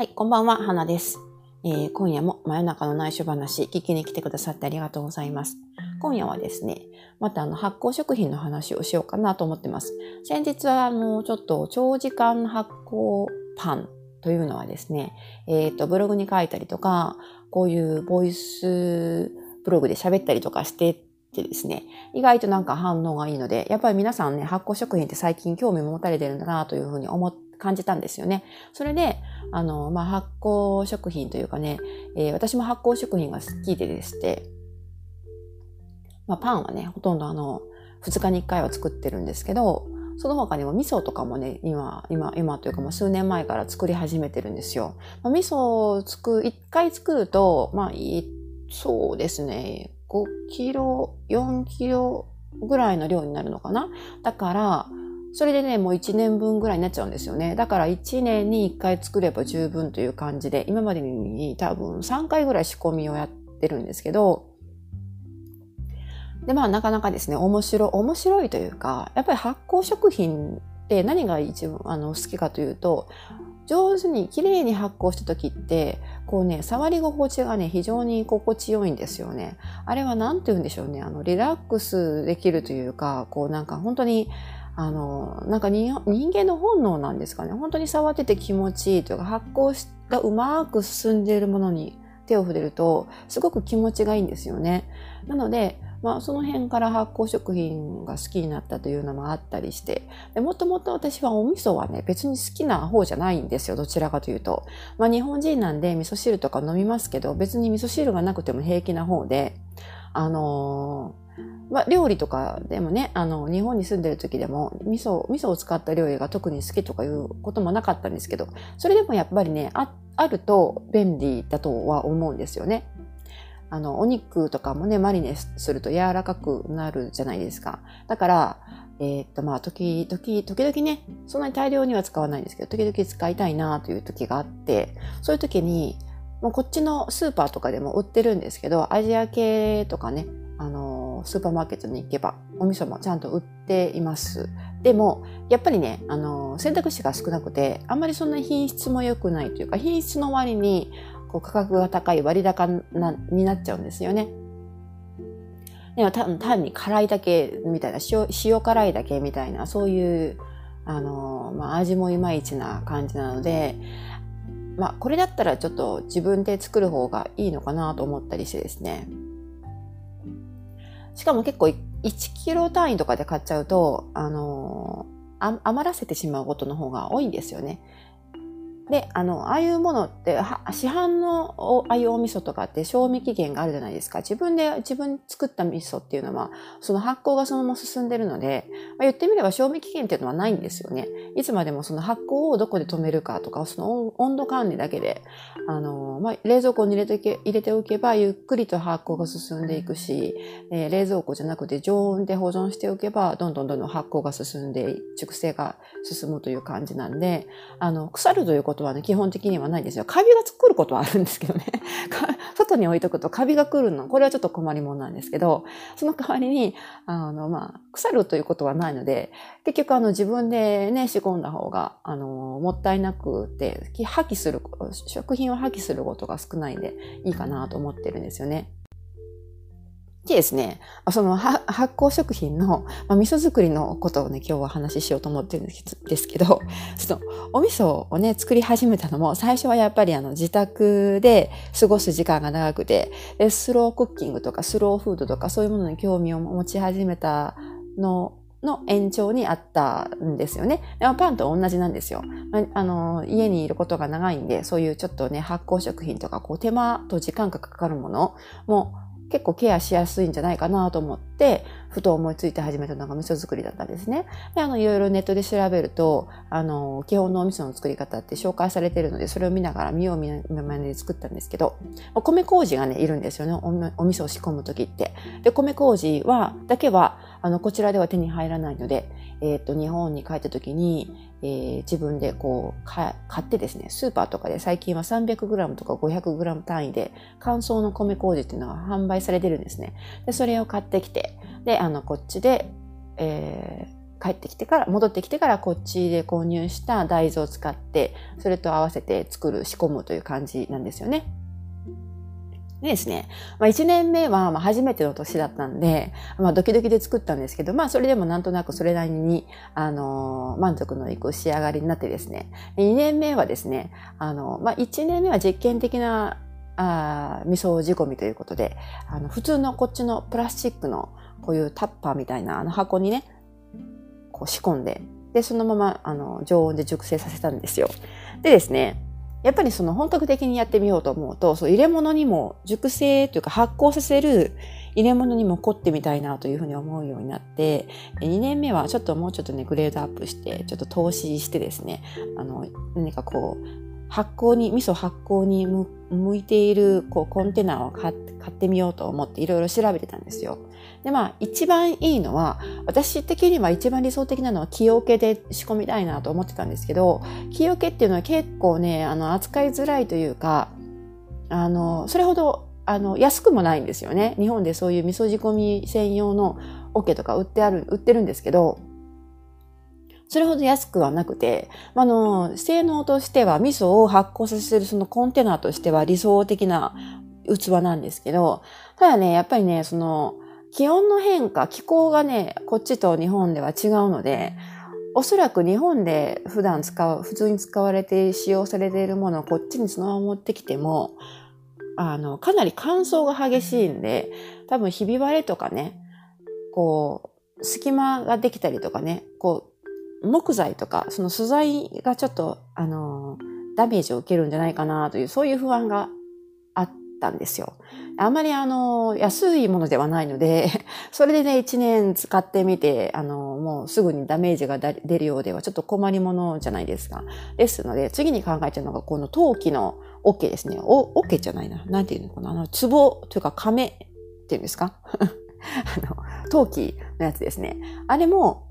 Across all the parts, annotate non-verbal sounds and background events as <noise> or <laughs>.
はい、こんばんは、花です。えー今夜も真夜中の内緒話、聞きに来てくださってありがとうございます。今夜はですね、またあの発酵食品の話をしようかなと思ってます。先日はあの、ちょっと長時間発酵パンというのはですね、えっ、と、ブログに書いたりとか、こういうボイスブログで喋ったりとかしててですね、意外となんか反応がいいので、やっぱり皆さんね、発酵食品って最近興味持たれてるんだなというふうに思っ感じたんですよね。それで、あの、まあ、発酵食品というかね、えー私も発酵食品が好きででして、まあ、パンはね、ほとんどあの、2日に1回は作ってるんですけど、その他にも味噌とかもね、今、今、今というか、ま、数年前から作り始めてるんですよ。まあ、味噌を作る、1回作ると、まあ、いそうですね、5キロ、4キロぐらいの量になるのかな。だから、それでね、もう1年分ぐらいになっちゃうんですよね。だから1年に1回作れば十分という感じで、今までに多分3回ぐらい仕込みをやってるんですけど、で、まあなかなかですね、面白い、面白いというか、やっぱり発酵食品って何が一番あの好きかというと、上手に綺麗に発酵した時って、こうね、触り心地がね、非常に心地よいんですよね。あれは何て言うんでしょうね、あの、リラックスできるというか、こうなんか本当に、あの、なんか人間の本能なんですかね。本当に触ってて気持ちいいというか、発酵がうまく進んでいるものに手を触れると、すごく気持ちがいいんですよね。なので、まあ、その辺から発酵食品が好きになったというのもあったりして、でもともと私はお味噌はね、別に好きな方じゃないんですよ、どちらかというと。まあ、日本人なんで味噌汁とか飲みますけど、別に味噌汁がなくても平気な方で、あのーまあ、料理とかでもね、あの、日本に住んでる時でも、味噌、味噌を使った料理が特に好きとかいうこともなかったんですけど、それでもやっぱりね、あ、あると便利だとは思うんですよね。あの、お肉とかもね、マリネすると柔らかくなるじゃないですか。だから、えーっと、まあ、時々、時々ね、そんなに大量には使わないんですけど、時々使いたいなという時があって、そういう時に、もうこっちのスーパーとかでも売ってるんですけど、アジア系とかね、あの、スーパーマーケットに行けば、お味噌もちゃんと売っています。でも、やっぱりね、あの、選択肢が少なくて、あんまりそんな品質も良くないというか、品質の割に、こう価格が高い割高なになっちゃうんですよね。でも単単に辛いだけみたいな、塩塩辛いだけみたいな、そういう、あの、まあ、味もいまいちな感じなので、まあ、これだったらちょっと自分で作る方がいいのかなと思ったりしてですね。しかも結構1キロ単位とかで買っちゃうと、あのー余らせてしまうことの方が多いんですよね。で、あの、ああいうものって、市販のああいうお味噌とかって賞味期限があるじゃないですか。自分で、自分作った味噌っていうのは、その発酵がそのまま進んでるので、まあ、言ってみれば賞味期限っていうのはないんですよね。いつまでもその発酵をどこで止めるかとか、その温度管理だけで、あの、まあ、冷蔵庫に入れておけ入れておけば、ゆっくりと発酵が進んでいくし、えー冷蔵庫じゃなくて常温で保存しておけば、どんどんどんどん発酵が進んで、熟成が進むという感じなんで、あの、腐るということはね、基本的にはないんですよ。カビが作ることはあるんですけどね。か外に置いとくとカビが来るの、これはちょっと困りものなんですけど、その代わりに、あの、まあ、腐るということはないので、結局あの自分でね、仕込んだ方が、あの、もったいなくて、き破棄する、食品を破棄することが少ないんで、いいかなと思ってるんですよね。でですね、その発酵食品の、まあ、味噌作りのことをね、今日は話ししようと思ってるんですけど、そのお味噌をね、作り始めたのも、最初はやっぱりあの自宅で過ごす時間が長くて、スロークッキングとかスローフードとかそういうものに興味を持ち始めたのの延長にあったんですよね。パンと同じなんですよ。あの、家にいることが長いんで、そういうちょっとね、発酵食品とか、こう手間と時間がかかるものも結構ケアしやすいんじゃないかなと思って、ふと思いついて始めたのが味噌作りだったんですね。で、あの、いろいろネットで調べると、あの、基本のお味噌の作り方って紹介されてるので、それを見ながら見よう見まねで作ったんですけど、お米麹がね、いるんですよね。おお味噌を仕込むときって。で、米麹は、だけは、あの、こちらでは手に入らないので、えっ、と、日本に帰ったときに、えー自分でこう、買ってですね、スーパーとかで最近は 300g とか 500g 単位で乾燥の米麹っていうのが販売されてるんですね。で、それを買ってきて、で、あの、こっちで、えー帰ってきてから、戻ってきてからこっちで購入した大豆を使って、それと合わせて作る、仕込むという感じなんですよね。でですね、まあ、1年目はまあ初めての年だったんで、まあ、ドキドキで作ったんですけど、まあ、それでもなんとなくそれなりに、あのー、満足のいく仕上がりになってですね、2年目はですね、あの、まあ、1年目は実験的な、あ味噌仕込みということで、あの、普通のこっちのプラスチックのこういうタッパーみたいなあの箱にね、こう仕込んで、で、そのまま、あの、常温で熟成させたんですよ。でですね、やっぱりその本格的にやってみようと思うと、そう入れ物にも熟成というか発酵させる入れ物にも凝ってみたいなというふうに思うようになって、2年目はちょっともうちょっとね、グレードアップして、ちょっと投資してですね、あの、何かこう、発酵に、味噌発酵に向いているこうコンテナを買ってみようと思っていろいろ調べてたんですよ。で、まあ、一番いいのは、私的には一番理想的なのは木桶で仕込みたいなと思ってたんですけど、木桶っていうのは結構ね、あの、扱いづらいというか、あの、それほど、あの、安くもないんですよね。日本でそういう味噌仕込み専用の桶とか売ってある、売ってるんですけど、それほど安くはなくて、あの、性能としては味噌を発酵させるそのコンテナとしては理想的な器なんですけど、ただね、やっぱりね、その、気温の変化、気候がね、こっちと日本では違うので、おそらく日本で普段使う、普通に使われて使用されているものをこっちにそのまま持ってきても、あの、かなり乾燥が激しいんで、多分ひび割れとかね、こう、隙間ができたりとかね、こう、木材とか、その素材がちょっと、あの、ダメージを受けるんじゃないかなという、そういう不安がったんですよ。あまりあの、安いものではないので、<laughs> それでね、一年使ってみて、あの、もうすぐにダメージが出るようではちょっと困りものじゃないですか。ですので、次に考えてるのが、この陶器の桶ですね。お、桶じゃないな。なんていうのかな。あの、壺というか亀っていうんですか？<laughs> あの、陶器のやつですね。あれも、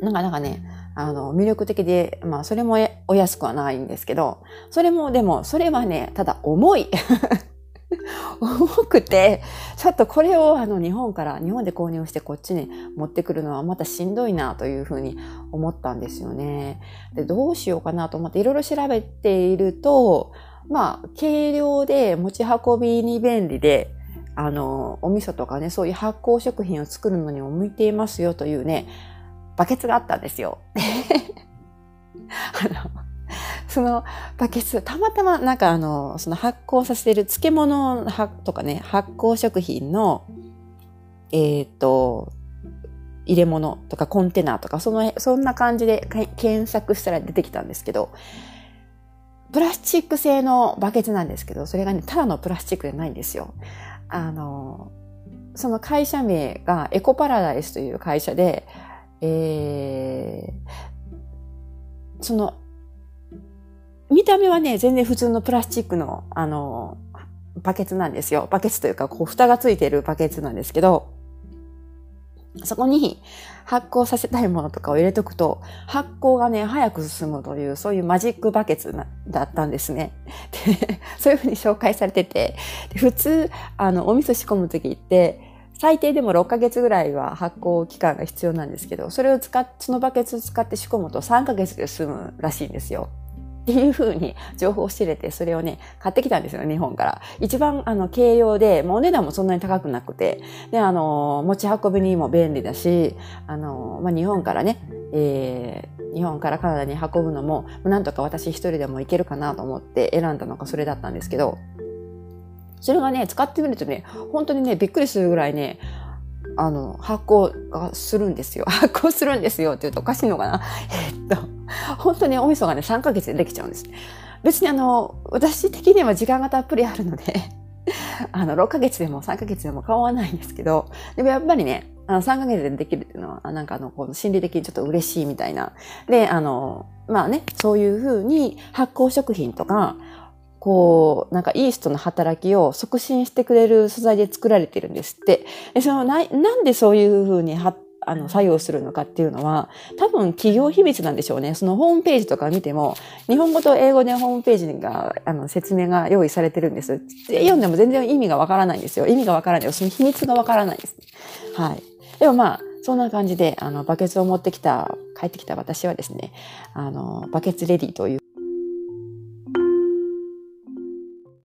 なんかなんかね、あの、魅力的で、まあ、それもお安くはないんですけど、それも、でも、それはね、ただ重い。<laughs> 重くて、ちょっとこれをあの日本から、日本で購入してこっちに持ってくるのはまたしんどいなというふうに思ったんですよね。で、どうしようかなと思っていろいろ調べていると、まあ、軽量で持ち運びに便利で、あの、お味噌とかね、そういう発酵食品を作るのにも向いていますよというね、バケツがあったんですよ。<laughs> あのそのバケツ、たまたまなんかあの、その発酵させてる漬物とかね、発酵食品の、えっ、ー、と、入れ物とかコンテナとか、その、そんな感じで検索したら出てきたんですけど、プラスチック製のバケツなんですけど、それがね、ただのプラスチックじゃないんですよ。あの、その会社名がエコパラダイスという会社で、えー、その見た目はね、全然普通のプラスチックの、あの、バケツなんですよ。バケツというか、こう、蓋がついてるバケツなんですけど、そこに発酵させたいものとかを入れとくと、発酵がね、早く進むという、そういうマジックバケツだったんですね。そういうふうに紹介されてて、普通、あの、お味噌仕込むときって、最低でも6ヶ月ぐらいは発酵期間が必要なんですけど、それを使っ、そのバケツを使って仕込むと3ヶ月で済むらしいんですよ。っていうふうに情報を知れて、それをね、買ってきたんですよ、日本から。一番、あの、軽量で、もうお値段もそんなに高くなくて、で、あの、持ち運びにも便利だし、あの、まあ、日本からね、えー、日本からカナダに運ぶのも、なんとか私一人でも行けるかなと思って選んだのがそれだったんですけど、それがね、使ってみるとね、本当にね、びっくりするぐらいね、あの、発酵がするんですよ。<laughs> 発酵するんですよって言うとおかしいのかなえっと、本当にお味噌がね、3ヶ月でできちゃうんです。別にあの、私的には時間がたっぷりあるので <laughs> あの、6ヶ月でも3ヶ月でも変わらないんですけど、でもやっぱりね、あの、3ヶ月でできるっていうのは、なんかあの、この心理的にちょっと嬉しいみたいな。で、あの、まあね、そういうふうに発酵食品とか、こう、なんかイーストの働きを促進してくれる素材で作られてるんですって。でそのななんでそういうふうにはあの作用するのかっていうのは多分企業秘密なんでしょうね。そのホームページとか見ても日本語と英語でホームページがあの説明が用意されてるんです。読んでも全然意味がわからないんですよ。意味がわからない。その秘密がわからないです。はい。でもまあ、そんな感じで、あの、バケツを持ってきた、帰ってきた私はですね、あの、バケツレディという